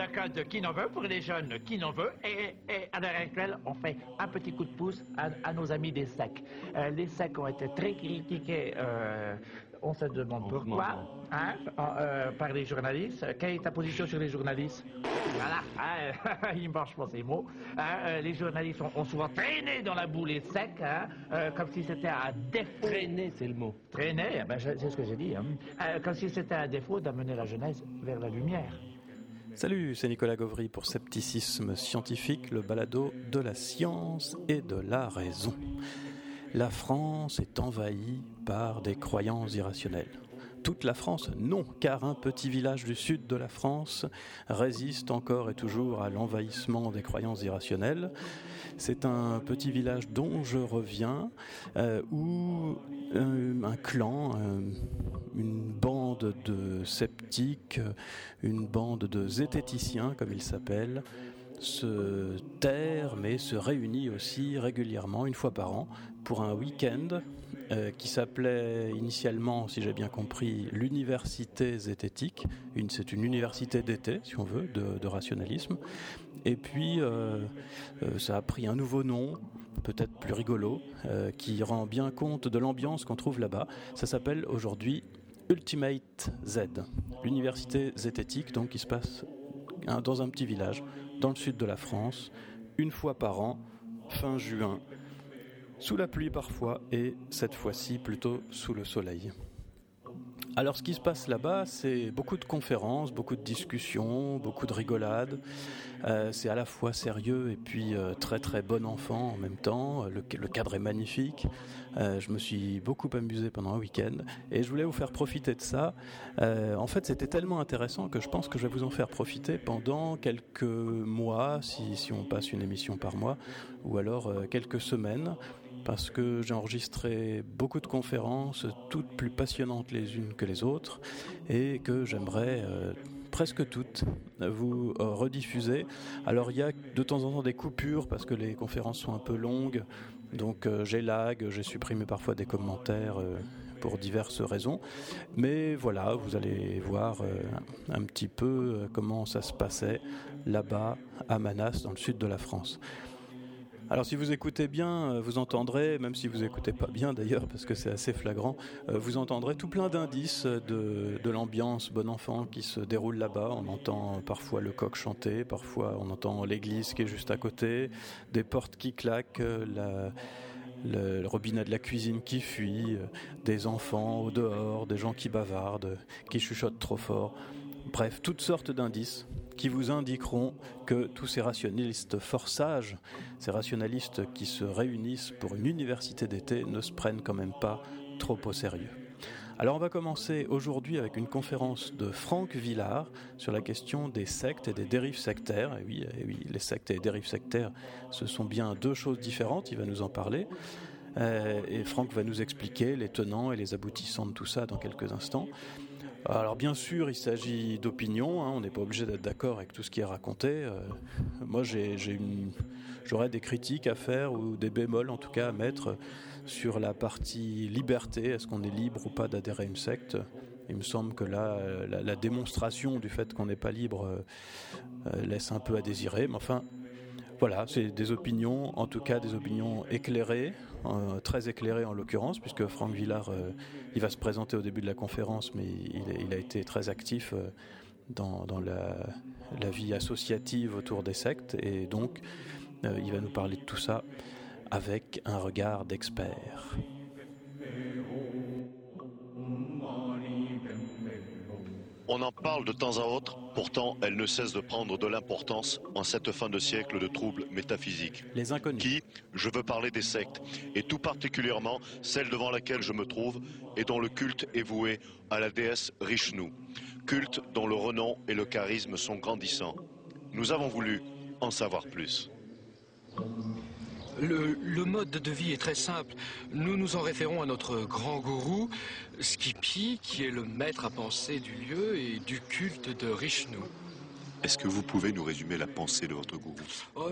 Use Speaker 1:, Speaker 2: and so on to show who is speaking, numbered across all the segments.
Speaker 1: un code de qui n'en veut pour les jeunes qui n'en veut. Et, et, à l'heure actuelle, on fait un petit coup de pouce à, à nos amis des SEC. Euh, les SEC ont été très critiqués. Euh, on se demande pourquoi hein, euh, par les journalistes. Quelle est ta position sur les journalistes? Voilà, hein, il marche pas ces mots. Hein, les journalistes ont, ont, souvent traîné dans la boule et sec, hein, euh, comme si c'était un défaut.
Speaker 2: Traîner, c'est le mot.
Speaker 1: Traîner, ben, c'est ce que j'ai dit. Hein. Euh, comme si c'était un défaut d'amener la jeunesse vers la lumière.
Speaker 2: Salut, c'est Nicolas Gauvry pour Scepticisme Scientifique, le balado de la science et de la raison. La France est envahie par des croyances irrationnelles. Toute la France, non, car un petit village du sud de la France résiste encore et toujours à l'envahissement des croyances irrationnelles. C'est un petit village dont je reviens, euh, où euh, un clan, euh, une bande de sceptiques, une bande de zététiciens, comme ils s'appellent, se terre mais se réunit aussi régulièrement, une fois par an, pour un week-end euh, qui s'appelait initialement, si j'ai bien compris, l'université zététique. C'est une université d'été, si on veut, de, rationalisme. Et puis, euh, euh, ça a pris un nouveau nom, peut-être plus rigolo, qui rend bien compte de l'ambiance qu'on trouve là-bas. Ça s'appelle aujourd'hui Ultimate Z, l'université zététique, donc qui se passe dans un petit village dans le sud de la France, une fois par an, fin juin, sous la pluie parfois, et cette fois-ci plutôt sous le soleil. Alors ce qui se passe là-bas, c'est beaucoup de conférences, beaucoup de discussions, beaucoup de rigolades. Euh, c'est à la fois sérieux et puis euh, très très bon enfant en même temps. Le, cadre est magnifique. Euh, je me suis beaucoup amusé pendant un week-end et je voulais vous faire profiter de ça. En fait, c'était tellement intéressant que je pense que je vais vous en faire profiter pendant quelques mois, si, on passe une émission par mois, ou alors quelques semaines parce que j'ai enregistré beaucoup de conférences, toutes plus passionnantes les unes que les autres, et que j'aimerais euh, presque toutes vous euh, rediffuser. Alors il y a de temps en temps des coupures parce que les conférences sont un peu longues, donc euh, j'ai lag, j'ai supprimé parfois des commentaires pour diverses raisons. Mais voilà, vous allez voir un petit peu comment ça se passait là-bas à Manas, dans le sud de la France. Alors si vous écoutez bien, vous entendrez, même si vous écoutez pas bien d'ailleurs, parce que c'est assez flagrant, vous entendrez tout plein d'indices de, l'ambiance bon enfant qui se déroule là-bas. On entend parfois le coq chanter, parfois on entend l'église qui est juste à côté, des portes qui claquent, la, le, le, robinet de la cuisine qui fuit, des enfants au dehors, des gens qui bavardent, qui chuchotent trop fort. Bref, toutes sortes d'indices qui vous indiqueront que tous ces rationalistes fort sages, ces rationalistes qui se réunissent pour une université d'été, ne se prennent quand même pas trop au sérieux. Alors on va commencer aujourd'hui avec une conférence de Franck Villard sur la question des sectes et des dérives sectaires. Et oui, oui, les sectes et les dérives sectaires, ce sont bien deux choses différentes, il va nous en parler. Euh, et Franck va nous expliquer les tenants et les aboutissants de tout ça dans quelques instants. Alors bien sûr, il s'agit d'opinion, hein, on n'est pas obligé d'être d'accord avec tout ce qui est raconté. Euh, moi, j'aurais des critiques à faire ou des bémols en tout cas à mettre sur la partie liberté. Est-ce qu'on est libre ou pas d'adhérer à une secte? Il me semble que là, la, la démonstration du fait qu'on n'est pas libre euh, laisse un peu à désirer. Mais enfin, voilà, c'est des opinions, en tout cas des opinions éclairées, euh, très éclairées en l'occurrence, puisque Franck Villard, euh, il va se présenter au début de la conférence, mais il, a été très actif euh, dans, la, vie associative autour des sectes, et donc il va nous parler de tout ça avec un regard d'expert.
Speaker 3: On en parle de temps à autre, pourtant elle ne cesse de prendre de l'importance en cette fin de siècle de troubles métaphysiques.
Speaker 2: Les inconnus.
Speaker 3: Qui, je veux parler des sectes, et tout particulièrement celle devant laquelle je me trouve et dont le culte est voué à la déesse Rishnu. Culte dont le renom et le charisme sont grandissants. Nous avons voulu en savoir plus.
Speaker 4: Le, le, mode de vie est très simple. Nous nous en référons à notre grand gourou, Skippy, qui est le maître à penser du lieu et du culte de Rishnu.
Speaker 3: Est-ce que vous pouvez nous résumer la pensée de votre gourou?
Speaker 4: Oh,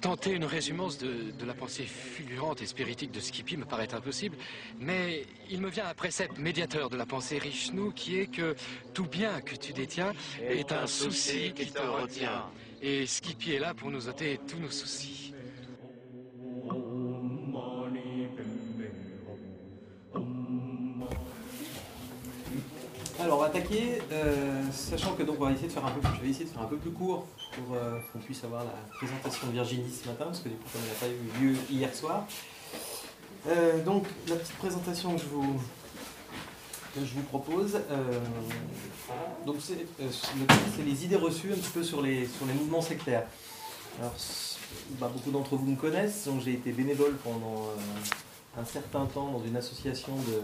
Speaker 4: Tenter une résumance de, la pensée fulgurante et spiritique de Skippy me paraît impossible, mais il me vient un précepte médiateur de la pensée Richnou qui est que tout bien que tu détiens est, un, souci qui te retient. Et Skippy est là pour nous ôter tous nos soucis.
Speaker 5: Alors on va attaquer, euh, sachant que donc on va essayer de faire un peu, je vais essayer de faire un peu plus court pour euh, qu'on puisse avoir la présentation de Virginie ce matin, parce que du coup comme elle n'a pas eu lieu hier soir. Euh, donc la petite présentation que je vous, je vous propose, donc c'est, les idées reçues un petit peu sur les, sur les mouvements sectaires. Alors bah, beaucoup d'entre vous me connaissent, donc j'ai été bénévole pendant un certain temps dans une association de,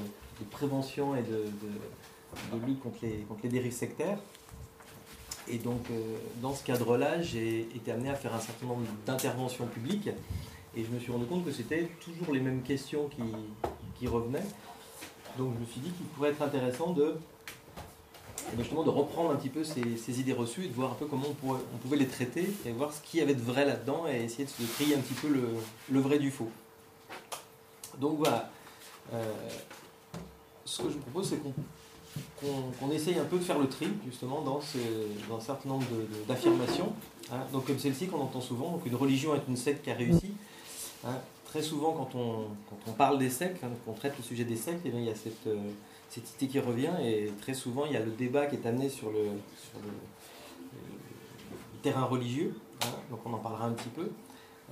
Speaker 5: prévention et de lutte contre les, contre les dérives sectaires. Et donc, euh, dans ce cadre-là, j'ai été amené à faire un certain nombre d'interventions publiques. Et je me suis rendu compte que c'était toujours les mêmes questions qui, qui, revenaient. Donc, je me suis dit qu'il pourrait être intéressant de, justement, de reprendre un petit peu ces, idées reçues et de voir un peu comment on, on, pouvait les traiter et voir ce qu'il y avait de vrai là-dedans et essayer de, se trier un petit peu le, le vrai du faux. Donc, voilà. Euh, ce que je vous propose, c'est qu'on qu'on essaye un peu de faire le tri justement dans, un certain nombre d'affirmations. Hein. Donc comme celle-ci qu'on entend souvent, une religion est une secte qui a réussi. Hein. Très souvent quand on, parle des sectes, hein, quand on traite le sujet des sectes, eh il y a euh, cette, idée qui revient et très souvent il y a le débat qui est amené sur le, terrain religieux. donc on en parlera un petit peu.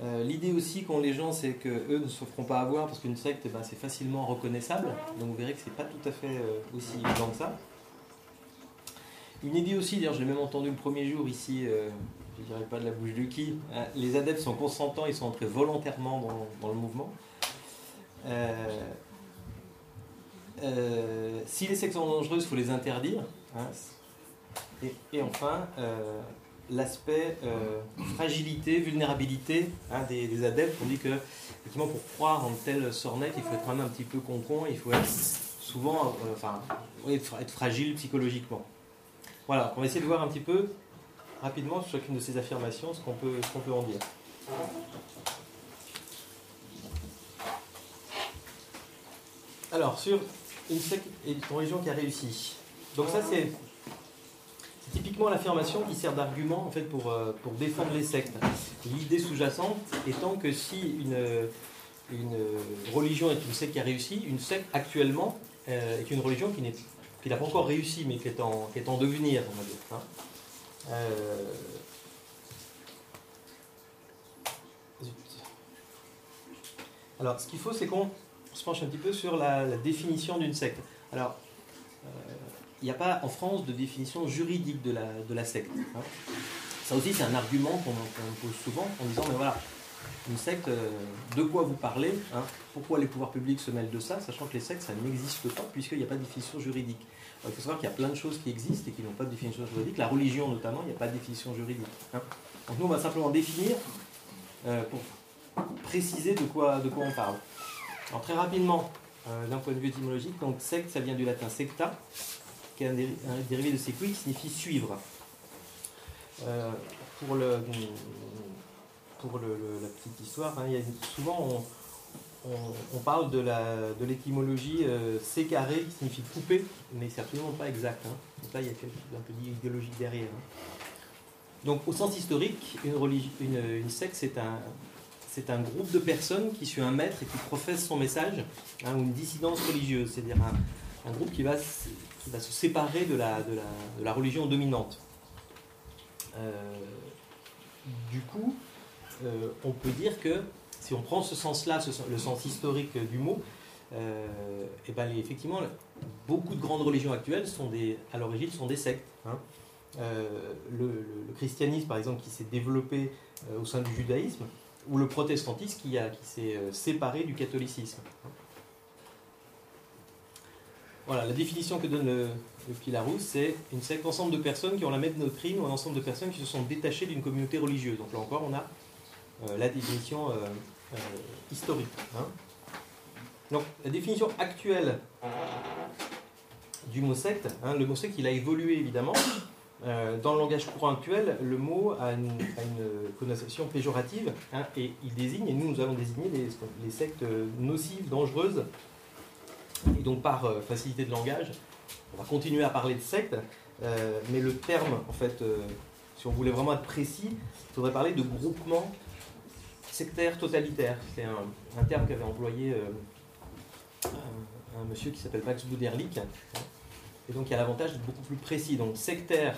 Speaker 5: Euh, l'idée aussi qu'ont les gens, c'est qu'eux ne se feront pas avoir parce qu'une secte, ben, c'est facilement reconnaissable. Donc vous verrez que c'est pas tout à fait euh, aussi évident que ça. Une idée aussi, d'ailleurs, je l'ai même entendu le premier jour ici, euh, je ne dirais pas de la bouche de qui, hein, les adeptes sont consentants, ils sont entrés volontairement dans, le mouvement. si les sectes sont dangereuses, il faut les interdire. Hein. et, enfin, l'aspect euh, fragilité, vulnérabilité hein, des, adeptes. On dit que, effectivement, pour croire en telle sornette, il faut être un petit peu concon, il faut être souvent, euh, enfin, être fragile psychologiquement. Voilà, on va essayer de voir un petit peu rapidement sur chacune de ces affirmations ce qu'on peut, qu'on peut en dire. Alors, sur une, une religion qui a réussi. Donc ça, c'est typiquement l'affirmation qui sert d'argument en fait pour, euh, pour défendre les sectes. L'idée sous-jacente étant que si une, une religion est une secte qui a réussi, une secte actuellement euh, est une religion qui, qui n'a pas encore réussi mais qui est en, qui est en devenir, on va dire. Hein. Euh, alors, ce qu'il faut, c'est qu'on se penche un petit peu sur la définition d'une secte. Alors, il n'y a pas en France de définition juridique de la, secte. Hein. Ça aussi, c'est un argument qu'on pose souvent en disant, mais voilà, une secte, euh, de quoi vous parlez hein, Pourquoi les pouvoirs publics se mêlent de ça, sachant que les sectes, ça n'existe pas, puisqu'il n'y a pas de définition juridique. il faut savoir qu'il y a plein de choses qui existent et qui n'ont pas de définition juridique. La religion, notamment, il n'y a pas de définition juridique. Hein. Donc nous, on va simplement définir euh, pour préciser de quoi, on parle. Alors très rapidement, euh, d'un point de vue étymologique, donc secte, ça vient du latin secta, qui est un, dérivé de sequi qui signifie suivre. Euh, pour le, pour la petite histoire, hein, souvent on, parle de l'étymologie de euh, C carré qui signifie couper, mais c'est absolument pas exact. Hein. Donc là, il y a quelque chose d'un peu idéologique derrière. Hein. Donc au sens historique, une, une, une secte, c'est un, c'est un groupe de personnes qui suit un maître et qui professe son message, ou une dissidence religieuse, c'est-à-dire un, un, groupe qui va va se séparer de la, de la, religion dominante. Euh, du coup, euh, on peut dire que si on prend ce sens-là, le sens historique du mot, et euh, eh ben effectivement, beaucoup de grandes religions actuelles sont des, à l'origine sont des sectes. Hein. le, christianisme, par exemple, qui s'est développé au sein du judaïsme, ou le protestantisme qui, qui s'est séparé du catholicisme. Voilà, la définition que donne le, le c'est une secte ensemble de personnes qui ont la même doctrine ou un ensemble de personnes qui se sont détachées d'une communauté religieuse. Donc là encore, on a euh, la définition euh, euh, historique. Hein. Donc la définition actuelle du mot secte, hein, le mot secte il a évolué évidemment. dans le langage courant actuel, le mot a une, a connotation péjorative hein, et il désigne, et nous nous avons désigné les, les sectes nocives, dangereuses. Et donc par euh, facilité de langage, on va continuer à parler de sectes, euh, mais le terme, en fait, euh, si on voulait vraiment être précis, il faudrait parler de groupement sectaire totalitaire. C'est un, terme qu'avait employé un, monsieur qui s'appelle Max Buderlich. Et donc il y a l'avantage d'être beaucoup plus précis. Donc sectaire,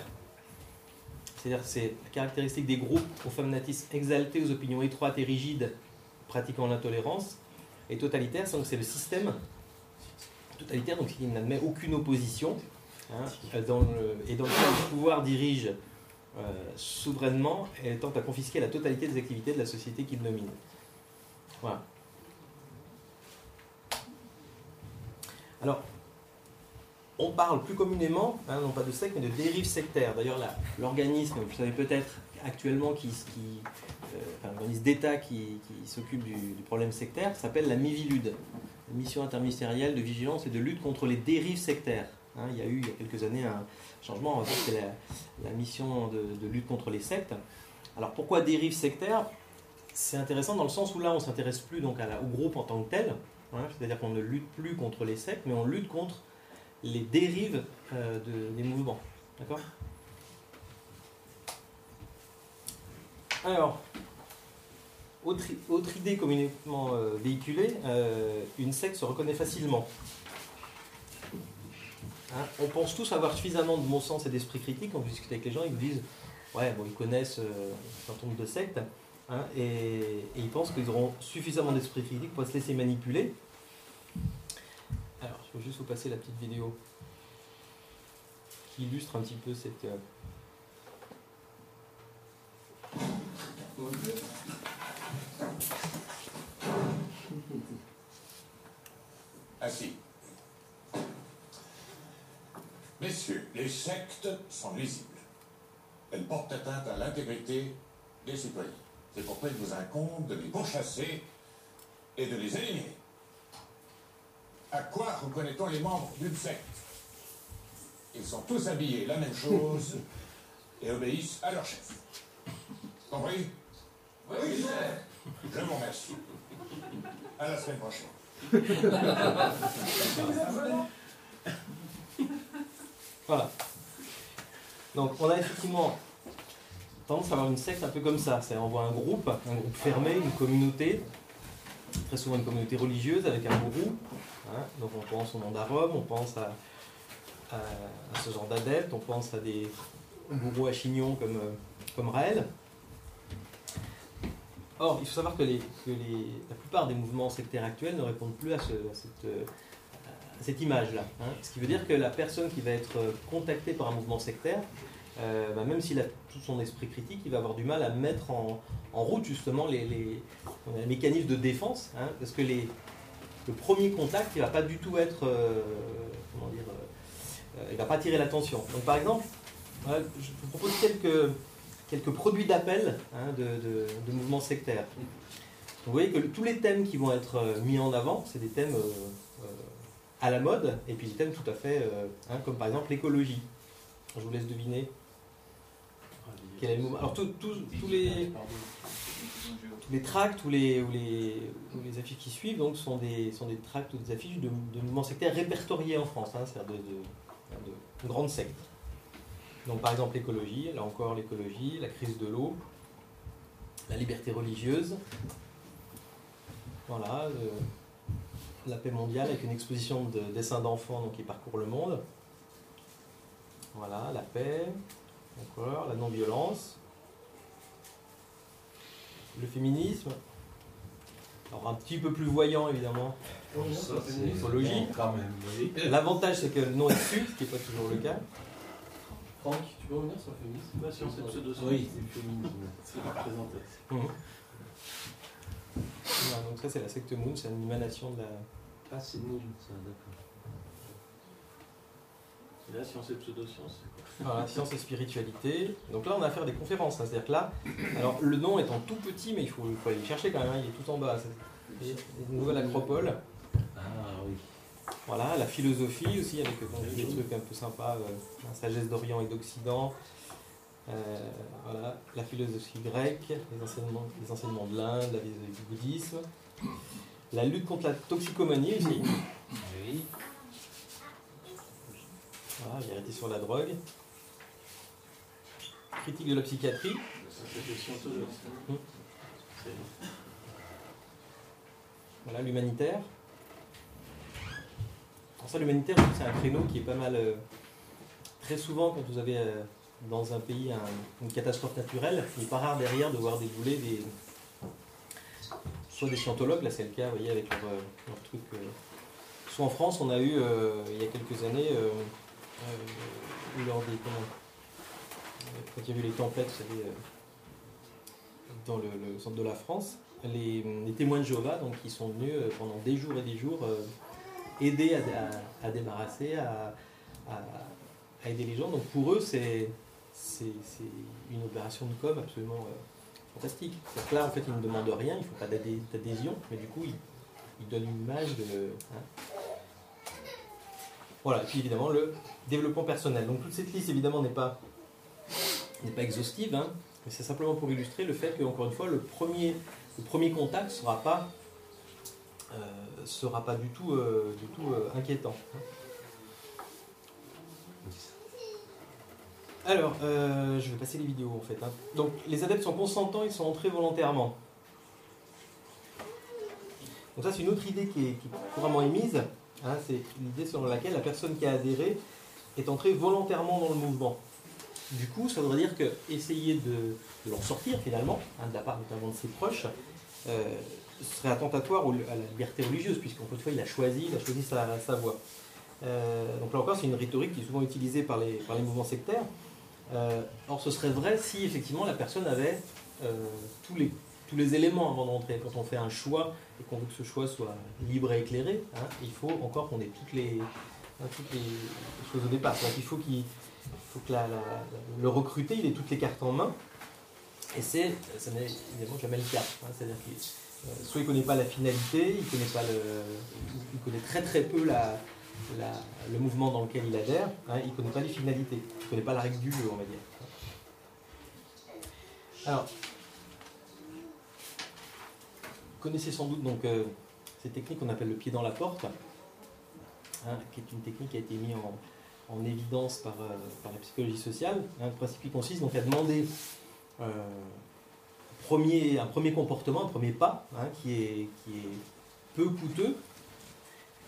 Speaker 5: c'est-à-dire c'est la caractéristique des groupes aux exaltés, aux opinions étroites et rigides, pratiquant l'intolérance. Et totalitaire, c'est le système totalitaire, donc qui n'admet aucune opposition, hein, le- et dans lequel le pouvoir dirige euh, souverainement et tente à confisquer la totalité des activités de la société qu'il domine. Voilà. Alors, on parle plus communément, hein, non pas de secte, mais de dérive sectaire. D'ailleurs, l'organisme, vous savez peut-être actuellement, qui, euh, l'organisme d'État qui, s'occupe du, problème sectaire, s'appelle la MIVILUD, la Mission interministérielle de vigilance et de lutte contre les dérives sectaires. Hein, il y a eu, il y a quelques années, un changement, c'est la, mission de, lutte contre les sectes. Alors pourquoi dérive sectaire C'est intéressant dans le sens où là, on s'intéresse plus donc au groupe en tant que tel, hein, c'est-à-dire qu'on ne lutte plus contre les sectes, mais on lutte contre les dérives euh, de- des mouvements. D'accord? Alors, autre, idée communément euh, véhiculée, euh, une secte se reconnaît facilement. Hein, on pense tous avoir suffisamment de bon sens et d'esprit critique quand vous discutez avec les gens, ils vous disent Ouais, bon, ils connaissent euh, un certain nombre de sectes, hein, et, ils pensent qu'ils auront suffisamment d'esprit critique pour se laisser manipuler. Alors, je vais juste vous passer la petite vidéo qui illustre un petit peu cette. euh,
Speaker 6: Assis. Messieurs, les sectes sont nuisibles. Elles portent atteinte à l'intégrité des citoyens. C'est pourquoi il vous incombe de les pourchasser et de les éliminer. À quoi reconnaît-on les membres d'une secte? Ils sont tous habillés la même chose et obéissent à leur chef. Compris? Oui, chef. Je vous remercie. À la semaine prochaine.
Speaker 5: Voilà. Donc on a effectivement tendance à avoir une secte un peu comme ça. C'est on voit un groupe, un groupe fermé, une communauté, très souvent une communauté religieuse avec un gourou. hein. Donc on pense au nom d'Arome, on pense à, à- à ce genre d'adeptes, on pense à des gourous à chignon comme, euh, comme Raël. Or, il faut savoir que, la plupart des mouvements sectaires actuels ne répondent plus à, euh, cette image-là. hein. Ce qui veut dire que la personne qui va être contactée par un mouvement sectaire, euh, bah, même s'il a tout son esprit critique, il va avoir du mal à mettre en, route justement les, mécanismes de défense, hein, parce que le premier contact, il va pas du tout être, euh, comment dire, il va pas attirer l'attention. Donc par exemple, je vous propose quelques, quelques produits d'appel hein, de, mouvements sectaires. Vous voyez que tous les thèmes qui vont être euh, mis en avant, c'est des thèmes euh, euh, à la mode, et puis des thèmes tout à fait, hein, comme par exemple l'écologie. Je vous laisse deviner quel est le mouvement. Alors tous- les, tracts ou les, affiches qui suivent sont, des, tracts ou des affiches de, mouvements sectaires répertoriés en France, hein, c'est-à-dire de grandes sectes. Donc par exemple l'écologie, là encore l'écologie, la crise de l'eau, la liberté religieuse, voilà, le- la paix mondiale avec une exposition de dessins d'enfants qui parcourt le monde. Voilà, la paix, encore, la non-violence, le féminisme. Alors un petit peu plus voyant évidemment, l'écologie. L'avantage c'est que le nom est dessus, ce qui n'est pas toujours le cas.
Speaker 7: Franck, tu peux revenir sur le féminisme
Speaker 2: Bah, science et pseudo-science.
Speaker 7: Oui, c'est le féminisme. C'est la présentation.
Speaker 5: Mhm. Voilà, donc ça c'est la secte Moon, c'est une émanation de la...
Speaker 7: Ah, c'est nul, ça, d'accord.
Speaker 2: Et là, science et pseudo-science, c'est quoi
Speaker 5: Voilà, science et spiritualité. Donc là on a affaire à des conférences, hein, c'est-à-dire que là, alors le nom étant tout petit, mais il faut, il faut aller le chercher quand même, hein, il est tout en bas. C'est une nouvelle acropole.
Speaker 7: Ah oui.
Speaker 5: Voilà, la philosophie aussi, avec euh, des trucs un peu sympas, euh, la sagesse d'Orient et d'Occident. Euh, voilà, la philosophie grecque, les enseignements, les enseignements de l'Inde, la philosophie du bouddhisme. La lutte contre la toxicomanie aussi.
Speaker 7: Oui.
Speaker 5: Voilà, vérité sur la drogue. Critique de la psychiatrie. Hmm. Voilà, l'humanitaire. Alors ça, l'humanitaire, c'est un créneau qui est pas mal... euh, très souvent, quand vous avez euh, dans un pays un- une catastrophe naturelle, il n'est pas rare derrière de voir débouler des... Soit des scientologues, là c'est le cas, vous voyez, avec leur, euh, leur truc... Soit en France, on a eu, il y a quelques années, lors des... Quand il y a eu les tempêtes, vous savez, dans le, centre de la France, les, les témoins de Jéhovah, donc, qui sont venus pendant des jours et des jours aider à, à- débarrasser, à, aider les gens. Donc pour eux, c'est une opération de com absolument euh, fantastique. Que là, en fait, ils ne demandent rien, il ne faut pas d'adhé- d'adhésion, mais du coup, ils, donnent une image de... hein. Voilà, et puis évidemment, le développement personnel. Donc toute cette liste, évidemment, n'est pas, pas exhaustive, hein, mais c'est simplement pour illustrer le fait que, encore une fois, le premier, le premier contact ne sera pas, euh, sera pas du tout, euh, du tout euh, inquiétant. hein. Alors, je vais passer les vidéos en fait. hein. Donc, les adeptes sont consentants, ils sont entrés volontairement. Donc ça, c'est une autre idée qui est, couramment émise. hein, c'est l'idée selon laquelle la personne qui a adhéré est entrée volontairement dans le mouvement. Du coup, ça voudrait dire que essayer de, l'en sortir finalement, hein, de la part notamment de ses proches, serait attentatoire à la liberté religieuse, puisqu'encore une fois, il a choisi, il a choisi sa, voie. Euh, donc là encore, c'est une rhétorique qui est souvent utilisée par les, par les mouvements sectaires. Euh, or, ce serait vrai si effectivement la personne avait euh, tous, les, tous les éléments avant d'entrer. Quand on fait un choix et qu'on veut que ce choix soit libre et éclairé, hein, il faut encore qu'on ait toutes les, hein, toutes les choses au départ. Il faut, faut que le recruté il ait toutes les cartes en main. Et c'est, ça n'est évidemment jamais le cas. hein. C'est-à-dire soit il ne connaît pas la finalité, il connaît pas le, il connaît très très peu la, le mouvement dans lequel il adhère, hein, il ne connaît pas les finalités, il ne connaît pas la règle du jeu, on va dire. Alors, vous connaissez sans doute donc euh, cette technique qu'on appelle le pied dans la porte, hein, qui est une technique qui a été mise en, en évidence par, euh, par la psychologie sociale. hein. le principe qui consiste donc à demander euh, un premier comportement, un premier pas, hein, qui, est, est peu coûteux,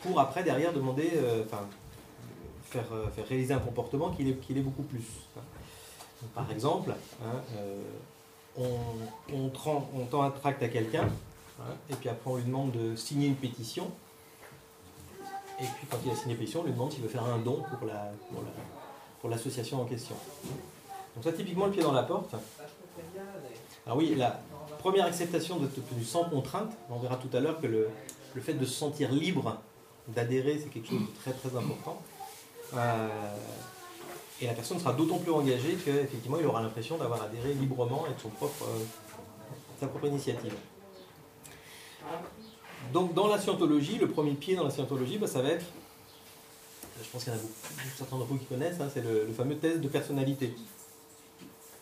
Speaker 5: pour après derrière demander, euh, enfin, faire, euh, faire réaliser un comportement qui est, qui l'est beaucoup plus. hein. Par exemple, hein, euh, on, on, tend, un tract à quelqu'un, et puis après on lui demande de signer une pétition, et puis quand il a signé la pétition, on lui demande s'il veut faire un don pour l'association en question. Donc ça, typiquement, le pied dans la porte. Alors oui, la première acceptation de obtenue sans contrainte, on verra tout à l'heure que le, le fait de se sentir libre d'adhérer, c'est quelque chose de très très important. Euh, et la personne sera d'autant plus engagée qu'effectivement, il aura l'impression d'avoir adhéré librement et de son propre, euh, sa propre initiative. Donc dans la scientologie, le premier pied dans la scientologie, bah, ça va être, je pense qu'il y en a beaucoup, certains d'entre vous qui connaissent, hein, c'est le, le fameux test de personnalité.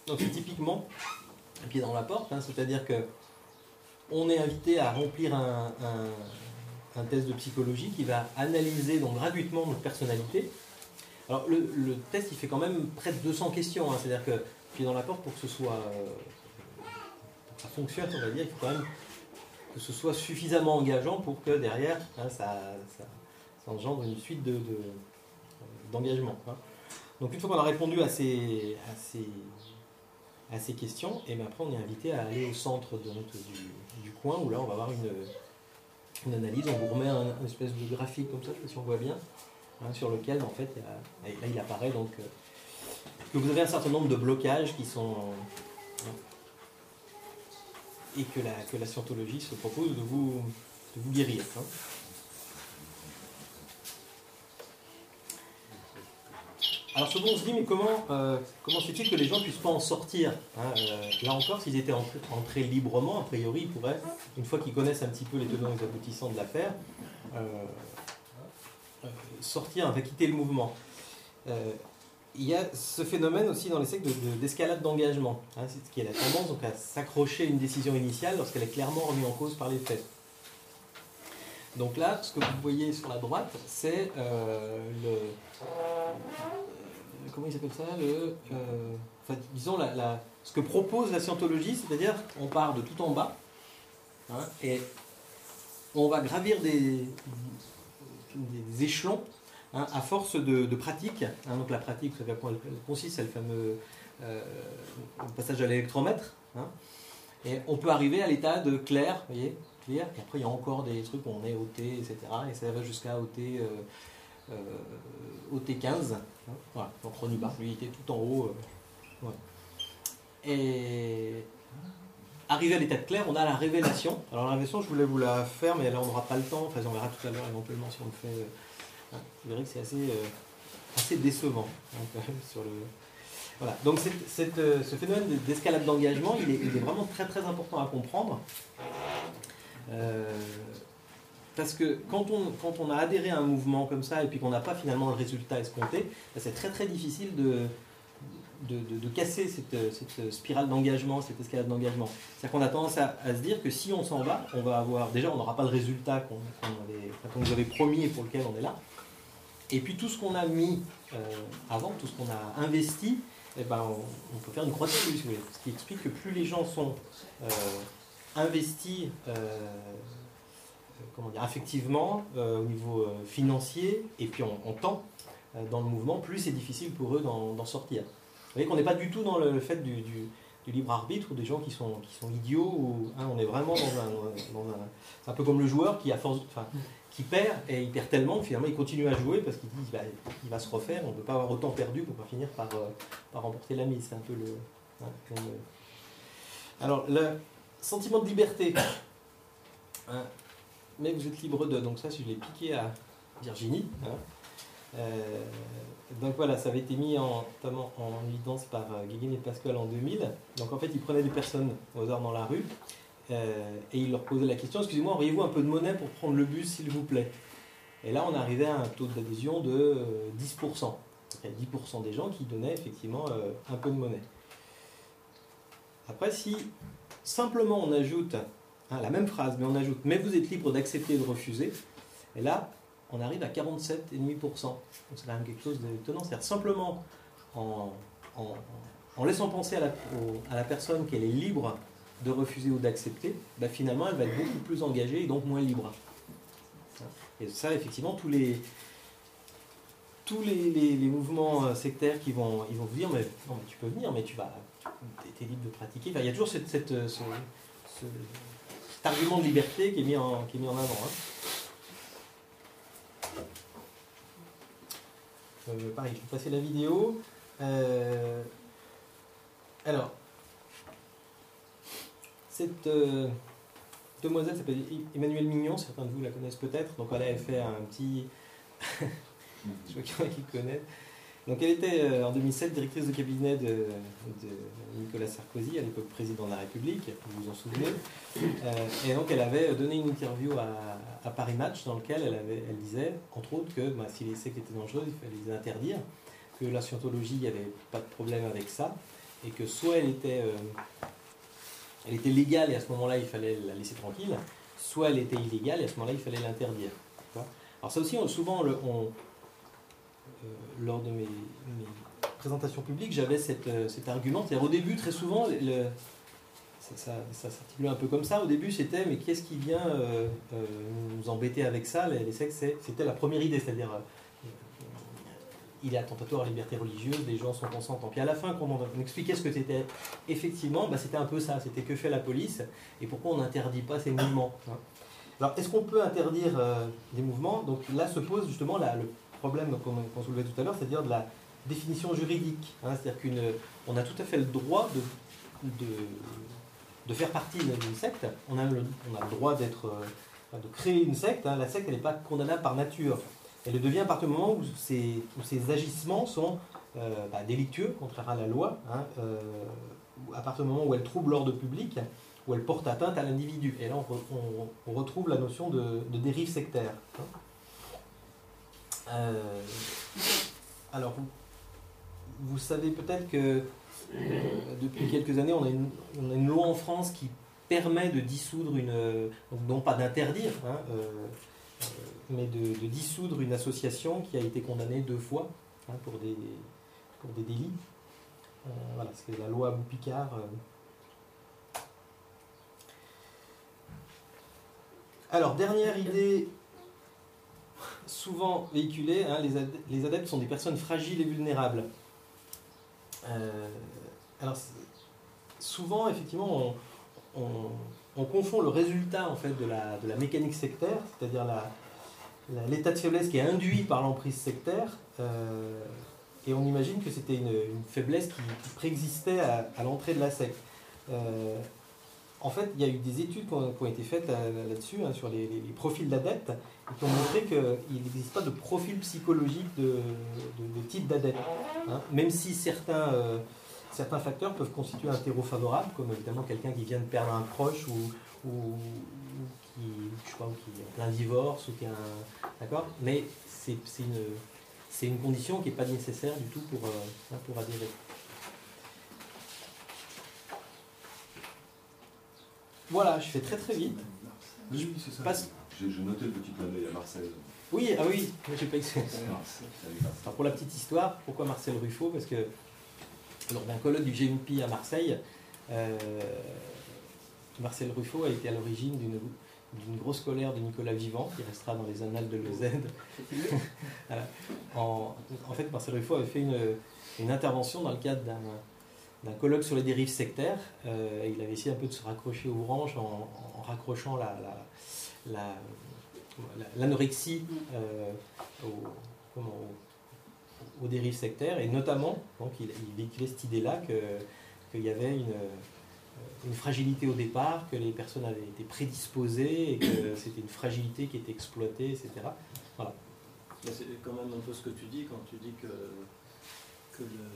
Speaker 5: Donc c'est typiquement pied dans la porte, hein, c'est-à-dire que on est invité à remplir un, test de psychologie qui va analyser donc gratuitement notre personnalité. Alors le, test il fait quand même près de 200 questions, hein, c'est-à-dire que pied dans la porte pour que ce soit euh, ça fonctionne, on va dire, il faut quand même que ce soit suffisamment engageant pour que derrière hein, ça, engendre une suite de, de- d'engagement. hein. Donc une fois qu'on a répondu à ces, à ces questions, et après on est invité à aller au centre du, du coin où là on va avoir une, une analyse, on vous remet un, espèce de graphique comme ça, je sais pas si on voit bien, hein, sur lequel en fait il là il apparaît donc euh, que vous avez un certain nombre de blocages qui sont hein, et que la, que la scientologie se propose de vous, de vous guérir. hein. Alors souvent on se dit mais comment, euh, comment se fait-il que les gens ne puissent pas en sortir hein, euh, Là encore, s'ils étaient entrés, librement, a priori, ils pourraient, une fois qu'ils connaissent un petit peu les tenants et les aboutissants de l'affaire, euh, sortir, enfin quitter le mouvement. Il y a ce phénomène aussi dans les sectes de- de- d'escalade d'engagement, hein, qui est la tendance à s'accrocher à une décision initiale lorsqu'elle est clairement remise en cause par les faits. Donc là, ce que vous voyez sur la droite, c'est le. Comment il s'appelle ça le, euh, Disons, la, ce que propose la scientologie, c'est-à-dire on part de tout en bas hein, et on va gravir des, des échelons hein, à force de, pratique. hein. donc la pratique, vous savez à quoi elle consiste, c'est le fameux euh, passage à l'électromètre. et on peut arriver à l'état de clair, vous voyez, clair, et après il y a encore des trucs où on est OT, etc. Et ça va jusqu'à OT, euh, euh, OT15. hein. voilà, donc Ronibar, lui il était tout en haut. euh. Et arrivé à l'état de clair, on a la révélation. Alors la révélation, je voulais vous la faire, mais là on n'aura pas le temps. Enfin, on verra tout à l'heure éventuellement si on le fait. euh. Vous verrez que c'est assez, assez décevant hein, sur le. Voilà. Donc ce phénomène d'escalade d'engagement, il est, vraiment très très important à comprendre. Parce que quand on, quand on a adhéré à un mouvement comme ça et puis qu'on n'a pas finalement le résultat escompté, ben, c'est très très difficile de, de, de- casser cette, cette spirale d'engagement, cette escalade d'engagement. C'est-à-dire qu'on a tendance à, se dire que si on s'en va, on va avoir déjà on n'aura pas le résultat qu'on nous avait promis et pour lequel on est là. Et puis tout ce qu'on a mis euh, avant, tout ce qu'on a investi, eh ben, on, peut faire une croix dessus, si vous voulez. Ce qui explique que plus les gens sont euh, investis euh, affectivement, euh, au niveau euh, financier, et puis en, temps euh, dans le mouvement, plus c'est difficile pour eux d'en sortir. Vous voyez qu'on n'est pas du tout dans le, fait du, libre arbitre ou des gens qui sont, qui sont idiots, hein, on est vraiment dans un, C'est un peu comme le joueur qui, perd, et il perd tellement finalement il continue à jouer parce qu'il dit bah, il va se refaire, on ne peut pas avoir autant perdu pour pas finir par, remporter la mise. C'est un peu le. hein. Alors, le sentiment de liberté. Hein, mais vous êtes libre de. Donc, ça, je l'ai piqué à Virginie. hein. Euh, donc voilà, ça avait été mis en, notamment en évidence par euh, Guéguin et Pascal en 2000. Donc en fait, ils prenaient des personnes au hasard dans la rue euh, et ils leur posaient la question Excusez-moi, auriez-vous un peu de monnaie pour prendre le bus, s'il vous plaît? Et là, on arrivait à un taux d'adhésion de euh, 10%. Donc, il y a 10% des gens qui donnaient effectivement un peu de monnaie. Après, si simplement on ajoute hein, la même phrase, mais on ajoute Mais vous êtes libre d'accepter et de refuser, et là, on arrive à 47,5%. Donc c'est quand même quelque chose d'étonnant. C'est-à-dire simplement en, laissant penser à la, personne qu'elle est libre de refuser ou d'accepter, bah, finalement elle va être beaucoup plus engagée et donc moins libre. Et ça, effectivement, tous les, tous les, mouvements euh, sectaires qui vont, vous dire mais, non, mais tu peux venir, mais tu vas, es libre de pratiquer. Il y a toujours cette, euh, ce- cet argument de liberté qui est mis en, qui est mis en avant. hein. Euh, pareil, je vais passer la vidéo. Euh, alors, cette euh, demoiselle s'appelle Emmanuelle Mignon, certains de vous la connaissent peut-être. Donc elle avait fait un petit... je vois qu'il y en a qui connaissent. Donc elle était euh, en 2007 directrice de cabinet de, Nicolas Sarkozy, à l'époque président de la République, vous vous en souvenez. Euh, et donc elle avait donné une interview à, Paris Match dans lequel elle, disait, entre autres, que bah, si les sectes étaient dangereuses, il fallait les interdire, que la scientologie, il n'y avait pas de problème avec ça, et que soit elle était, euh, elle était légale et à ce moment-là il fallait la laisser tranquille, soit elle était illégale et à ce moment-là il fallait l'interdire. Alors ça aussi, on- souvent, on, lors de mes, mes présentations publiques, j'avais euh, cet argument. C'est-à-dire au début, très souvent, le, ça, ça, ça s'articulait un peu comme ça. Au début, c'était mais qu'est-ce qui vient euh, euh, nous embêter avec ça? Les, c'est- c'était la première idée, c'est-à-dire euh, il est attentatoire à la liberté religieuse, les gens sont consentants. Puis à la fin, quand on, expliquait ce que c'était, effectivement, bah, c'était un peu ça. C'était que fait la police et pourquoi on n'interdit pas ces mouvements? hein. Alors, est-ce qu'on peut interdire euh, des mouvements? Donc là se pose justement la- le problème qu'on soulevait tout à l'heure, c'est-à-dire de la définition juridique. hein. c'est-à-dire qu'on a tout à fait le droit de, de, faire partie d'une secte. On a le, on a le droit d'être, euh, de créer une secte. hein. La secte, elle n'est pas condamnable par nature. Elle le devient à partir du moment où ces, où agissements sont euh, bah, délictueux, contraires à la loi, hein, euh, à partir du moment où elle trouble l'ordre public, où elle porte atteinte à l'individu. Et là, on, re- on- on retrouve la notion de, dérive sectaire. Euh, alors, vous, savez peut-être que euh, depuis quelques années, on a, une, loi en France qui permet de dissoudre une, non pas d'interdire, hein, euh, mais de, dissoudre une association qui a été condamnée deux fois hein, pour, des, délits. Euh, voilà, c'est la loi Boupicard. euh. Alors, dernière idée souvent véhiculée, hein, les, ad- les adeptes sont des personnes fragiles et vulnérables. Euh, alors, souvent, effectivement, on, on- on confond le résultat en fait, de, la, mécanique sectaire, c'est-à-dire l'état de faiblesse qui est induit par l'emprise sectaire, euh, et on imagine que c'était une, faiblesse qui, préexistait à, à l'entrée de la secte. Euh, en fait, il y a eu des études qui ont, été faites là-dessus, hein, sur les, profils d'adeptes, et qui ont montré qu'il n'existe pas de profil psychologique de, type d'adepte. hein. même si certains, euh, certains facteurs peuvent constituer un terreau favorable, comme évidemment quelqu'un qui vient de perdre un proche ou, qui, je sais qui est en plein divorce, ou qui a un. D'accord Mais c'est une, condition qui n'est pas nécessaire du tout pour, euh, pour adhérer. Voilà, je fais très très vite.
Speaker 8: Oui, c'est ça.
Speaker 5: passe-
Speaker 8: J'ai noté le petit clin d'œil à Marseille.
Speaker 5: Oui, ah oui, moi, j'ai pas. Alors pour la petite histoire, pourquoi Marcel Ruffo? Parce que lors d'un colloque du GMP à Marseille, euh, Marcel Ruffo a été à l'origine d'une d'une grosse colère de Nicolas Vivant, qui restera dans les annales de l'EZ. Voilà. en, en fait, Marcel Ruffo avait fait une, une intervention dans le cadre d'un d'un colloque sur les dérives sectaires. Euh, il avait essayé un peu de se raccrocher aux branches en, en raccrochant la- la- la- la- l'anorexie euh, au- comment, au- aux dérives sectaires, et notamment, donc, il, il véhiculait cette idée-là que- qu'il y avait une, euh, une fragilité au départ, que les personnes avaient été prédisposées, et que c'était une fragilité qui était exploitée, etc.
Speaker 7: Mais c'est quand même un peu ce que tu dis quand tu dis que, que le,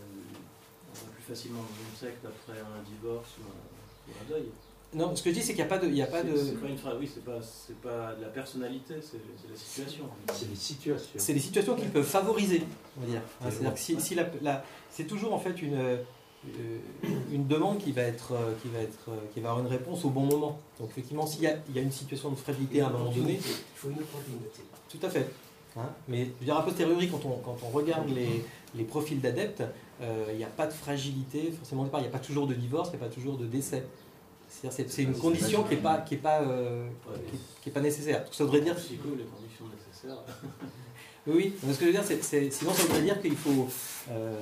Speaker 7: on va plus facilement dans une secte après un divorce ou un, ou un deuil.
Speaker 5: Non, ce que je dis, c'est qu'il n'y a pas de... Il y a pas
Speaker 7: C'est-
Speaker 5: de...
Speaker 7: c'est pas une fra- oui, c'est pas, c'est pas de la personnalité, c'est c'est la situation.
Speaker 9: C'est les situations.
Speaker 5: c'est des situations qui peuvent favoriser, on va dire. Hein, C'est-à-dire que si, si la, la- c'est toujours en fait une, euh, une demande qui va être, euh, qui va être, euh, qui va avoir une réponse au bon moment. Donc effectivement, s'il y a, il y a une situation de fragilité à un moment donné,
Speaker 9: Il faut une opportunité.
Speaker 5: tout à fait. Hein, mais je veux dire, a posteriori, quand on, quand on regarde les, les profils d'adeptes, il n'y a pas de fragilité forcément au départ. Il n'y a pas toujours de divorce, il n'y a pas toujours de décès. C'est-à-dire, C'est c'est une condition qui n'est pas, qui est pas, euh, qui est- qui est pas nécessaire. Ça voudrait dire
Speaker 7: les conditions nécessaires.
Speaker 5: Oui, oui. Mais ce que je veux dire, c'est, c'est- sinon ça voudrait dire qu'il faut, euh,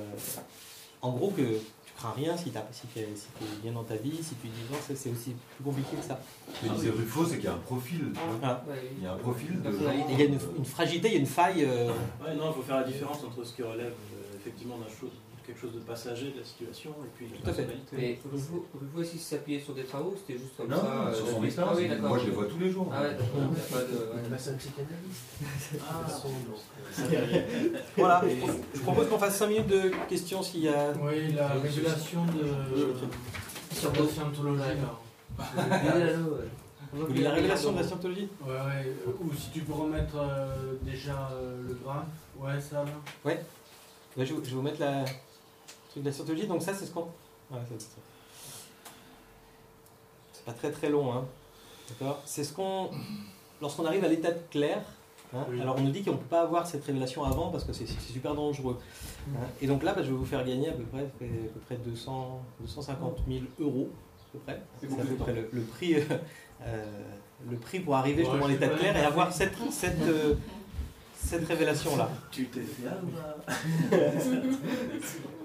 Speaker 5: en gros, que tu crains rien si tu si t'es, si t'es bien dans ta vie, si tu dis non, ça, c'est aussi plus compliqué que ça.
Speaker 8: Que disait Ruffo, c'est qu'il y a un profil. tu vois.
Speaker 5: Voilà.
Speaker 8: Il y a un profil de.
Speaker 5: Il y a une, une fragilité, il y a une faille. euh,
Speaker 7: Ouais, non, il faut faire la différence entre ce qui relève euh, effectivement d'un chose, quelque chose de passager de la situation et puis la
Speaker 5: Tout à fait.
Speaker 7: personnalité.
Speaker 10: Mais vous, vous aussi s'appuyer sur des travaux, c'était juste comme
Speaker 8: Non,
Speaker 10: ça.
Speaker 8: non,
Speaker 10: euh,
Speaker 8: sur son expérience.
Speaker 10: Ah oui, d'accord.
Speaker 8: Moi, je les vois tous les jours.
Speaker 10: Ah ouais, d'accord. ouais.
Speaker 9: Passe un psychanalyste.
Speaker 7: Ah.
Speaker 5: Voilà. Je propose qu'on fasse 5 minutes de questions s'il y a.
Speaker 11: Oui, la régulation de,
Speaker 10: Sur
Speaker 11: de
Speaker 10: vos-
Speaker 11: scientologie.
Speaker 5: la révélation de la scientologie
Speaker 11: Ouais, ouais. euh, Ou si tu peux remettre euh, déjà euh, le graphe. Ouais, ça là.
Speaker 5: Là, je, je vais vous mettre la le truc de la scientologie. Donc ça, c'est ce qu'on. Ouais, c'est pas très très long, hein. D'accord? C'est ce qu'on. Lorsqu'on arrive à l'état de clair. hein,
Speaker 11: Oui.
Speaker 5: Alors on nous dit qu'on ne peut pas avoir cette révélation avant parce que c'est super dangereux. hein. Et donc là, bah, je vais vous faire gagner à peu près, à peu près 200, 250 000 euros. À peu près. C'est à peu près le, le prix, euh, euh, le prix pour arriver
Speaker 11: Ouais,
Speaker 5: justement à l'état de clair et avoir cette, cette, euh, cette révélation-là.
Speaker 7: Tu t'es fait avoir.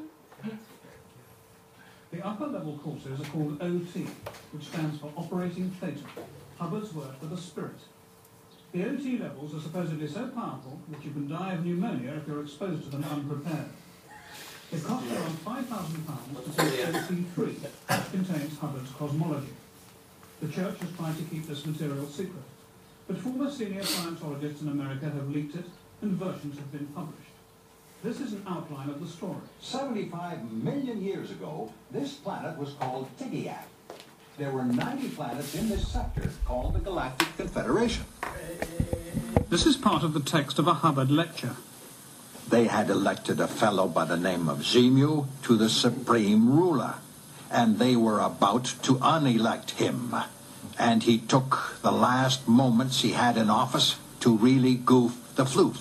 Speaker 12: The upper level courses are called OT, which stands for Operating Theta, Hubbard's word for the spirit. The OT levels are supposedly so powerful that you can die of pneumonia if you're exposed to them unprepared. It costs around £5,000 to take OT3, which contains Hubbard's cosmology. The church has tried to keep this material secret, but former senior Scientologists in America have leaked it, and versions have been published. This is an outline of the story.
Speaker 13: 75 million years ago, this planet was called Tigiak. There were 90 planets in this sector called the Galactic Confederation.
Speaker 12: This is part of the text of a Hubbard lecture.
Speaker 13: They had elected a fellow by the name of Zemu to the supreme ruler, and they were about to unelect him. And he took the last moments he had in office to really goof the flute.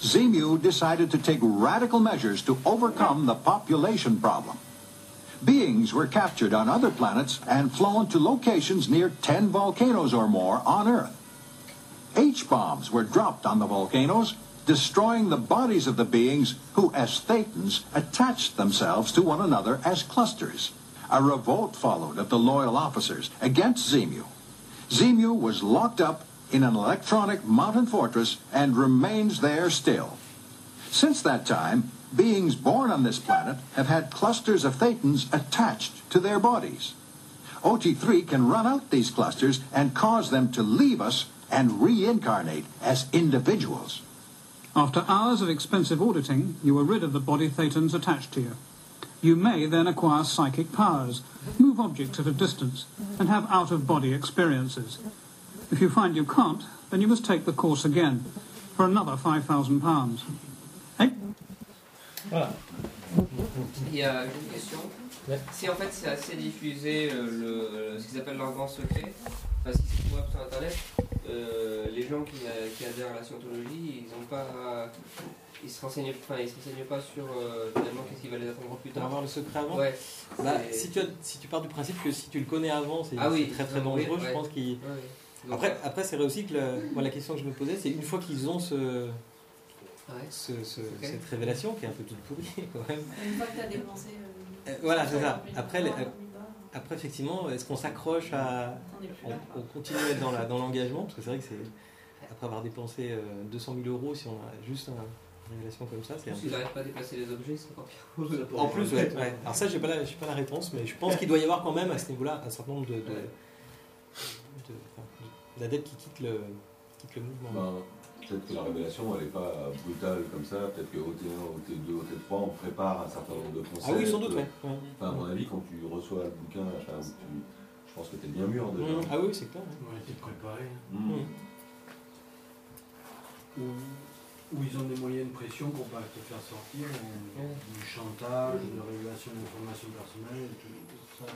Speaker 13: Zemu decided to take radical measures to overcome the population problem. Beings were captured on other planets and flown to locations near 10 volcanoes or more on Earth. H-bombs were dropped on the volcanoes, destroying the bodies of the beings who, as Thetans, attached themselves to one another as clusters. A revolt followed of the loyal officers against Zemu. Zemu was locked up in an electronic mountain fortress and remains there still. Since that time, beings born on this planet have had clusters of Thetans attached to their bodies. OT3 can run out these clusters and cause them to leave us and reincarnate as individuals.
Speaker 12: After hours of expensive auditing, you are rid of the body thetans attached to you. You may then acquire psychic powers, move objects at a distance, and have out-of-body experiences. If you find you can't, then you must take the course again, for another £5,000. Hey?
Speaker 5: Voilà.
Speaker 10: Il y a une question. Si en fait c'est assez diffusé euh, le, ce qu'ils appellent l'argent secret, enfin si c'est trouvable sur internet, euh, les gens qui, euh, qui adhèrent à la scientologie, ils ont pas. Ils se renseignent, enfin, ils se renseignent pas sur euh, finalement qu'est-ce qui va les attendre plus
Speaker 5: Pour
Speaker 10: tard.
Speaker 5: avoir le secret avant
Speaker 10: Ouais.
Speaker 5: Bah, si, tu as- si tu pars du principe que si tu le connais avant, c'est
Speaker 10: Ah oui,
Speaker 5: très très
Speaker 10: oui,
Speaker 5: dangereux, je
Speaker 10: ouais.
Speaker 5: pense qu'il.
Speaker 10: Ouais. Donc,
Speaker 5: Après, après c'est vrai aussi que moi, la question que je me posais, c'est une fois qu'ils ont ce,
Speaker 10: Ouais.
Speaker 5: ce- ce- cette révélation qui est un peu toute pourrie quand même.
Speaker 14: Une fois que tu as dépensé. euh,
Speaker 5: Euh, voilà, c'est ça. Après, les- euh,
Speaker 14: tard,
Speaker 5: Après, effectivement, est-ce qu'on s'accroche à. On,
Speaker 14: là.
Speaker 5: on continue à être dans la- dans l'engagement Parce que c'est vrai que c'est. Après avoir dépensé euh, 200 000 euros, si on a juste un- une révélation comme ça, c'est un
Speaker 10: S'ils
Speaker 5: peu.
Speaker 10: n'arrivent pas à déplacer les objets, c'est encore pire.
Speaker 5: En plus, ouais. ouais. Alors, ça, j'ai pas, la- j'ai pas la réponse, mais je pense qu'il doit y avoir quand même à ce niveau-là un certain nombre de. de, de- enfin, d'adeptes qui quittent le, le mouvement.
Speaker 8: Ben, peut-être que la révélation, elle n'est pas brutale comme ça. Peut-être que OT1, OT2, OT3, on prépare un certain nombre de concepts.
Speaker 5: Ah oui, sans doute. Ouais.
Speaker 8: Enfin, à mon avis, quand tu reçois le bouquin, enfin, tu- je pense que tu es bien mûr déjà.
Speaker 5: Mmh. Ah oui, c'est clair. Ouais,
Speaker 11: c'est préparé. hein.
Speaker 8: Mmh.
Speaker 11: Ou, ou ils ont des moyens de pression pour pas te faire sortir, ou du chantage, de révélation d'informations personnelles, tout, tout ça.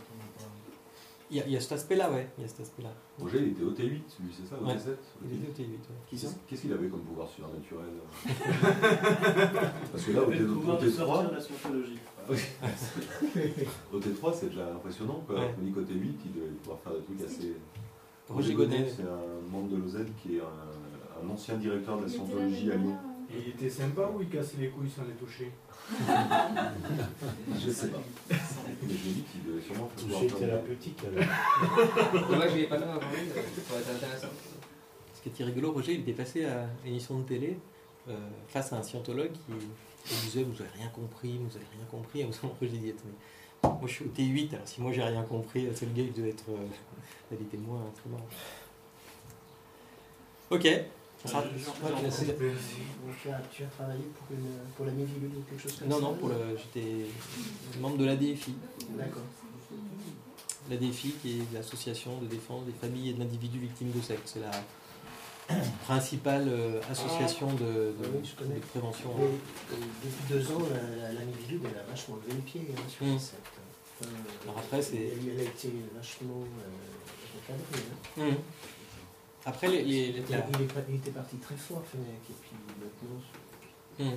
Speaker 5: Il y, a, il y a cet aspect-là, ouais. Il y a cet aspect-là.
Speaker 8: Roger, il était OT8, lui, c'est ça
Speaker 5: Ouais.
Speaker 8: OT7
Speaker 5: Il était au T8, ouais.
Speaker 8: Qu'est-ce qu'il avait comme pouvoir surnaturel Parce que là,
Speaker 7: Le pouvoir de sortir de
Speaker 8: OT3,
Speaker 7: la scientologie.
Speaker 8: OT3 c'est déjà impressionnant. Quoi.
Speaker 5: Ouais.
Speaker 8: Tandis qu'OT8, il devait pouvoir faire des trucs assez.
Speaker 5: Roger Godet.
Speaker 8: c'est un membre de l'OZ qui est un, un ancien directeur de la scientologie à Lyon.
Speaker 11: Il était sympa ou il cassait les couilles sans les toucher
Speaker 8: Je sais pas. Mais je me dis qu'il devait sûrement
Speaker 9: Toucher thérapeutique alors.
Speaker 10: Dommage, il est pas là avant lui, ça aurait été intéressant.
Speaker 5: Ce qui était rigolo, Roger, il était passé à une émission de télé euh, face à un scientologue qui disait Vous avez rien compris, vous avez rien compris. Et Roger dit Attendez, moi je suis au T8, alors si moi j'ai rien compris, c'est le gars qui doit être. Euh, il était moins très marrant. Ok. Ça
Speaker 9: je-
Speaker 5: je-
Speaker 9: je- tu, as, tu as travaillé pour, une, pour la Mivilude ou quelque chose comme
Speaker 5: Non,
Speaker 9: ça
Speaker 5: non, le, j'étais membre de l'ADFI.
Speaker 9: D'accord.
Speaker 5: L'ADFI qui est l'association de défense des familles et de l'individu victime de secte. C'est la principale euh, association de, de-
Speaker 9: Oui,
Speaker 5: de prévention.
Speaker 9: Mais, euh, depuis deux ans, la, la, la Mivilude, elle a vachement levé le pied hein, sur
Speaker 5: Mm.
Speaker 9: les sectes. Enfin,
Speaker 5: Alors après, c'est-
Speaker 9: Elle, elle a été vachement euh, recadrée. hein.
Speaker 5: Hum. Après, les, les-
Speaker 9: Il,
Speaker 5: la-
Speaker 9: il est pas- il était parti très fort, Fenech, et puis maintenant, je ne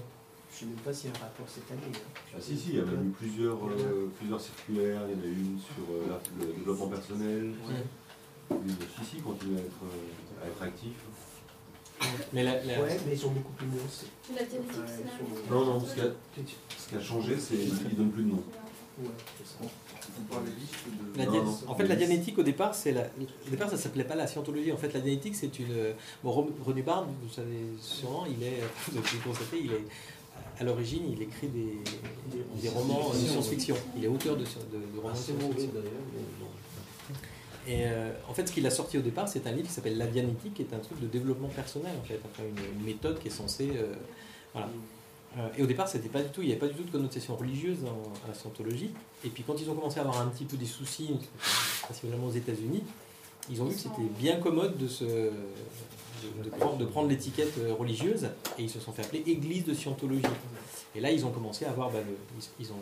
Speaker 9: sais même pas s'il y a un rapport cette année. hein.
Speaker 8: Ah si, si, il y a même eu plusieurs, euh, plusieurs circulaires, il y en a une sur euh, la- le développement personnel.
Speaker 9: Ouais.
Speaker 8: Oui, si, si, continue à être, euh, à être actif.
Speaker 5: Mais la- la-
Speaker 9: Ouais, mais ils sont beaucoup plus nuancés.
Speaker 14: La
Speaker 9: Ouais, sont-
Speaker 8: Non, non, ce qui a, ce qui a changé, c'est qu'ils ne donnent plus de nom.
Speaker 9: Ouais, c'est ça.
Speaker 5: La
Speaker 8: Non,
Speaker 5: dia-
Speaker 8: non,
Speaker 5: en fait, la dianétique, au départ, c'est la... au départ, ça s'appelait pas la scientologie. En fait, la dianétique, c'est une. Bon, René Barde, vous savez sûrement, il est, vous avez pu le constater, il est à l'origine, il écrit des, des romans de science-fiction. Il est auteur de, de, de romans de science-fiction.
Speaker 9: d'ailleurs.
Speaker 5: Et euh, en fait, ce qu'il a sorti au départ, c'est un livre qui s'appelle La Dianétique, qui est un truc de développement personnel, en fait, enfin, une, une méthode qui est censée. euh, voilà. Euh, et au départ, c'était pas du tout, il n'y avait pas du tout de connotation religieuse dans, à la scientologie. Et puis, quand ils ont commencé à avoir un petit peu des soucis, principalement aux États-Unis, ils ont vu que c'était bien commode de, se, de, de prendre, de prendre l'étiquette euh, religieuse et ils se sont fait appeler Église de Scientologie. Et là, ils ont commencé à avoir, bah, le- ils, ils ont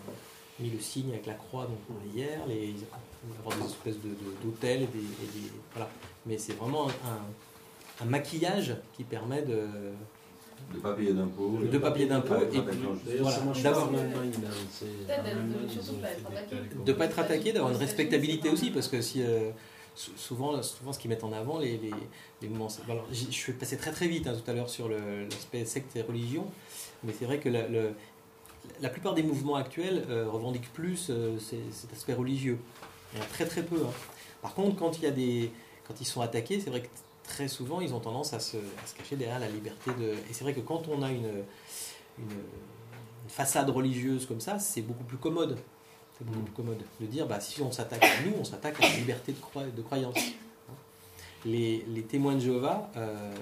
Speaker 5: mis le signe avec la croix dont on hier, les, ils ont avoir des espèces de- de- d'hôtels et des, et des- voilà. Mais c'est vraiment un, un maquillage qui permet de
Speaker 8: De pas payer d'impôts.
Speaker 5: de pas payer d'impôts et d'avoir
Speaker 14: de-
Speaker 8: ont
Speaker 14: pas être attaqué.
Speaker 5: d'avoir une respectabilité aussi, parce que si euh, sou- souvent, souvent ce qu'ils mettent en avant, les, les, les mouvements. Alors, je suis passé très très vite hein, tout à l'heure sur l'aspect secte et religion, mais c'est vrai que la, le- la plupart des mouvements actuels euh, revendiquent plus euh, cet aspect religieux. Il y en a très très peu. hein. Par contre, quand il y a des, quand ils sont attaqués, c'est vrai que très souvent ils ont tendance à se, à se cacher derrière la liberté de. Et c'est vrai que quand on a une, une, une façade religieuse comme ça, c'est beaucoup plus commode. C'est beaucoup plus commode de dire, bah, si on s'attaque à nous, on s'attaque à la liberté de, croyance. Les, les témoins de Jéhovah euh,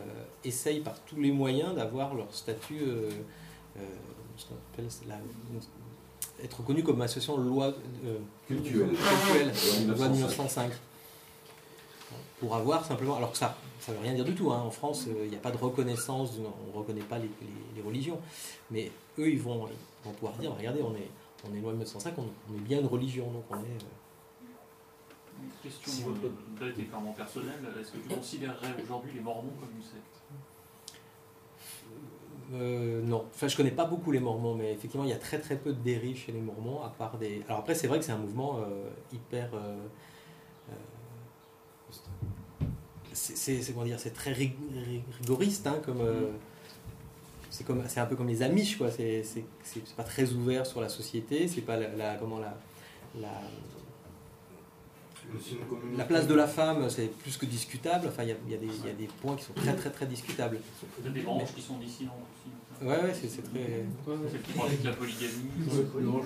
Speaker 5: essayent par tous les moyens d'avoir leur statut, euh, euh, ce qu'on appelle la- être reconnu comme association loi euh,
Speaker 8: Cultuelle.
Speaker 5: cultuelle,
Speaker 8: Loi
Speaker 5: loi
Speaker 8: 1905.
Speaker 5: 1905. Pour avoir simplement, alors que ça ça veut rien dire du tout, hein. en France euh, il n'y a pas de reconnaissance, on ne reconnaît pas les, les- les religions, mais eux ils vont, ils vont pouvoir dire, regardez on est, on est loi 1905, on, on est bien une religion, donc on est... euh,
Speaker 15: Une question
Speaker 5: Si
Speaker 15: euh,
Speaker 5: vous-
Speaker 15: bête et clairement personnelle, est-ce que tu considérerais aujourd'hui les Mormons comme une secte?
Speaker 5: Euh, non, enfin je connais pas beaucoup les Mormons, mais effectivement il y a très très peu de dérives chez les Mormons, à part des. Alors après c'est vrai que c'est un mouvement euh, hyper. C'est- comment dire, c'est très rig- rig- rigoriste, hein, comme. euh, c'est comme, c'est un peu comme les Amish, quoi. C'est c'est- c'est- c'est pas très ouvert sur la société, c'est pas la, la- comment la, la la place de la femme, c'est plus que discutable. Enfin, il y a, il y a des- il y a des points qui sont très très très discutables.
Speaker 15: Peut-être des branches qui sont dissidents aussi.
Speaker 5: Ouais, ouais, c'est c'est très.
Speaker 15: Qui pratiquent la polygamie.
Speaker 5: Mais ils n'ont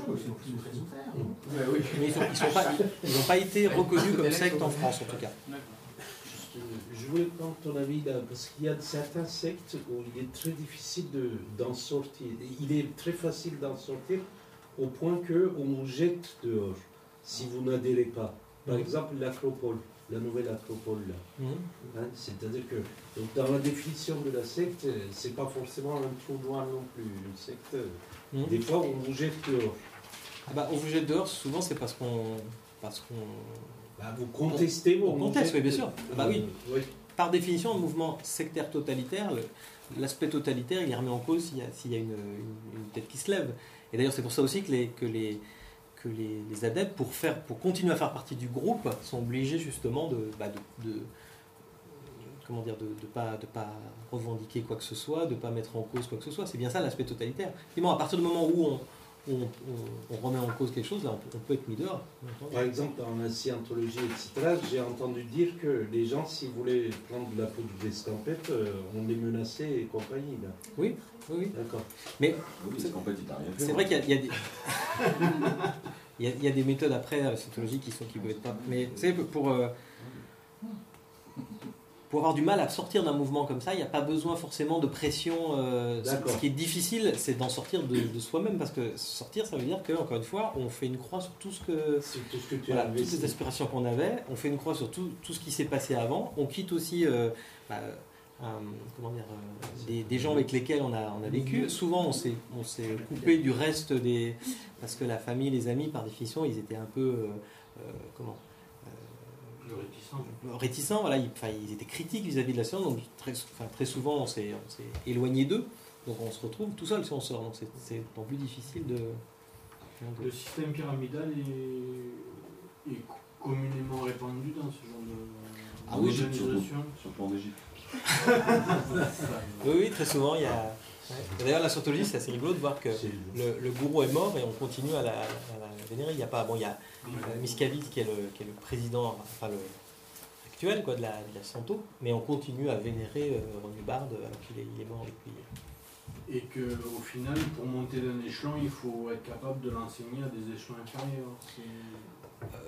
Speaker 5: ils sont pas, ils ont pas été reconnus comme secte en France, en tout cas.
Speaker 16: Juste, Je voulais prendre ton avis là, parce qu'il y a certains sectes où il est très difficile de- d'en sortir. Il est très facile d'en sortir au point que on vous jette dehors si vous n'adhérez pas. Par
Speaker 5: Mhm.
Speaker 16: exemple, l'acropole, la nouvelle acropole.
Speaker 5: Mhm.
Speaker 16: Hein, C'est-à-dire que donc, dans la définition de la secte, c'est pas forcément un trou noir non plus. Une secte,
Speaker 5: Mhm.
Speaker 16: des fois, on vous jette dehors.
Speaker 5: Ah bah, on vous jette dehors, souvent c'est parce qu'on. Parce qu'on
Speaker 16: Bah, vous contestez,
Speaker 5: on,
Speaker 16: on
Speaker 5: conteste, oui, bien sûr. Ah bah oui.
Speaker 16: Euh, oui.
Speaker 5: Par définition, un mouvement sectaire totalitaire, l'aspect totalitaire, il est remis en cause s'il y a, s'il y a une, une- une tête qui se lève. Et d'ailleurs, c'est pour ça aussi que les, que les, les, adeptes, pour, faire, pour continuer à faire partie du groupe, sont obligés justement de, bah, de, ne pas, de pas revendiquer quoi que ce soit, de ne pas mettre en cause quoi que ce soit. C'est bien ça l'aspect totalitaire. À partir du moment où on, on, on- on remet en cause quelque chose, là, on peut, on peut être mis dehors.
Speaker 16: Par exemple, dans la scientologie, etc., j'ai entendu dire que les gens, s'ils voulaient prendre la poudre d'escampette, euh, on les menaçait et compagnie. Là.
Speaker 5: Oui, oui, oui.
Speaker 16: D'accord.
Speaker 5: Mais
Speaker 8: Oui, c'est
Speaker 5: vrai qu'il y a, il y a des... il y a- il y a des méthodes après euh, scientologiques qui sont qui peuvent être pas. Mais tu sais, pour euh, pour avoir du mal à sortir d'un mouvement comme ça, il n'y a pas besoin forcément de pression. euh, ce, qui est difficile, c'est d'en sortir de, de soi-même parce que sortir, ça veut dire que encore une fois, on fait une croix sur tout ce que
Speaker 16: tout ce que tu
Speaker 5: voilà, toutes les aspirations qu'on avait. On fait une croix sur tout, tout ce qui s'est passé avant. On quitte aussi euh, bah, un- comment dire, euh, des, des gens avec lesquels on a, on a vécu. Souvent, on s'est, on s'est coupé du reste des. Parce que la famille, les amis, par définition, ils étaient un peu. euh, euh, comment. Réticents, voilà, ils, enfin, ils étaient critiques vis-à-vis de la science, donc très, enfin, très souvent on s'est, éloigné d'eux, donc on se retrouve tout seul si on sort, donc c'est, d'autant plus difficile de.
Speaker 11: Le système pyramidal est, est communément répandu dans ce genre de
Speaker 5: Ah oui,
Speaker 11: d'organisation.
Speaker 8: Surtout en Égypte.
Speaker 5: Oui, oui, très souvent il y a. ouais. D'ailleurs, la scientologie, c'est assez rigolo de voir que le, le gourou est mort et on continue à la, à la vénérer. Il y a pas, bon, il y a euh, Miscavige qui est le, qui est le président, enfin le actuel quoi, de la, de la Santo, mais on continue à vénérer euh, René Bard alors qu'il est, il est mort depuis.
Speaker 11: Et qu'au final, pour monter d'un échelon, il faut être capable de l'enseigner à des échelons inférieurs.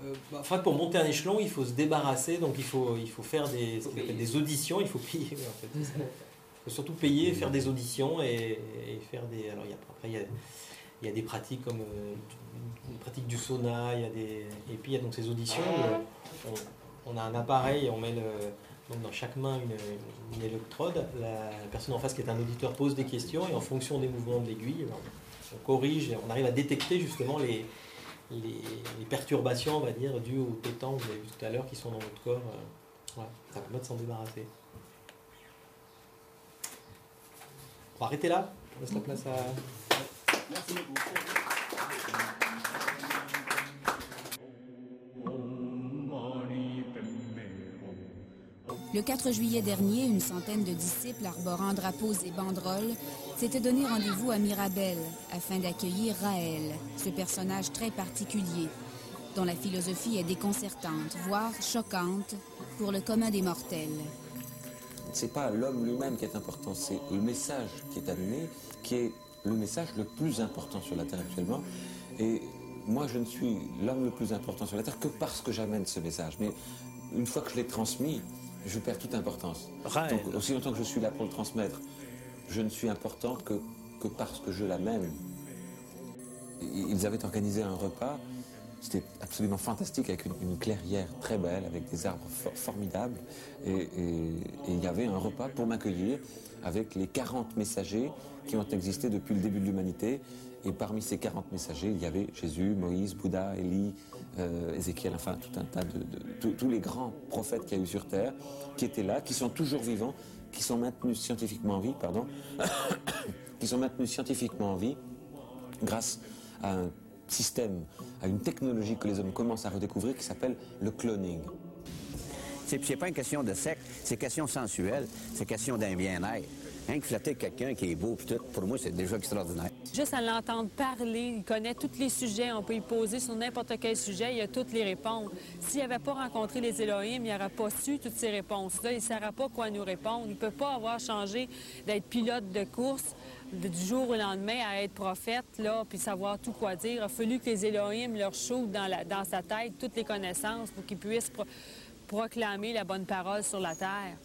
Speaker 5: Euh, bah, en fait, pour monter un échelon, il faut se débarrasser, donc il faut, il faut faire des, ce qu'on appelle des auditions, il faut payer. en fait, faut surtout payer, faire des auditions et, et faire des. Alors, y a, après, il y a, y a des pratiques comme euh, une pratique du sauna, il y a des, et puis il y a donc ces auditions où on, on a un appareil, on met le, donc dans chaque main une, électrode. La personne en face qui est un auditeur pose des questions et en fonction des mouvements de l'aiguille, on corrige et on arrive à détecter justement les, les, perturbations, on va dire, dues au pétant que vous avez vu tout à l'heure qui sont dans votre corps. Euh, ça permet de s'en débarrasser. On va arrêter là. On laisse la place à.
Speaker 14: Le 4 juillet dernier, une centaine de disciples arborant drapeaux et banderoles s'étaient donné rendez-vous à Mirabel afin d'accueillir Raël, ce personnage très particulier, dont la philosophie est déconcertante, voire choquante pour le commun des mortels.
Speaker 17: C'est pas l'homme lui-même qui est important, c'est le message qui est amené, qui est le message le plus important sur la Terre actuellement. Et moi, je ne suis l'homme le plus important sur la Terre que parce que j'amène ce message. Mais une fois que je l'ai transmis, je perds toute importance. Donc, aussi longtemps que je suis là pour le transmettre, je ne suis important que, que parce que je l'amène. Ils avaient organisé un repas, c'était absolument fantastique, avec une, clairière très belle, avec des arbres formidables. Et, il y avait un repas pour m'accueillir avec les 40 messagers qui ont existé depuis le début de l'humanité. Et parmi ces 40 messagers, il y avait Jésus, Moïse, Bouddha, Élie, euh, Ézéchiel, enfin tout un tas de, tous les grands prophètes qu'il y a eu sur Terre, qui étaient là, qui sont toujours vivants, qui sont maintenus scientifiquement en vie, pardon, qui sont maintenus scientifiquement en vie grâce à un système, à une technologie que les hommes commencent à redécouvrir qui s'appelle le cloning.
Speaker 18: C'est pas une question de sexe, c'est question sensuelle, c'est question d'un bien-être. Rien que flatter quelqu'un qui est beau, tout, pour moi, c'est déjà extraordinaire.
Speaker 12: Juste à l'entendre parler, il connaît tous les sujets, on peut y poser sur n'importe quel sujet, il a toutes les réponses. S'il n'avait pas rencontré les Elohim, il n'aurait pas su toutes ces réponses-là, il ne saurait pas quoi nous répondre. Il ne peut pas avoir changé d'être pilote de course du jour au lendemain à être prophète, là, puis savoir tout quoi dire. Il a fallu que les Elohim leur chauffent dans, dans sa tête toutes les connaissances pour qu'ils puissent proclamer la bonne parole sur la terre.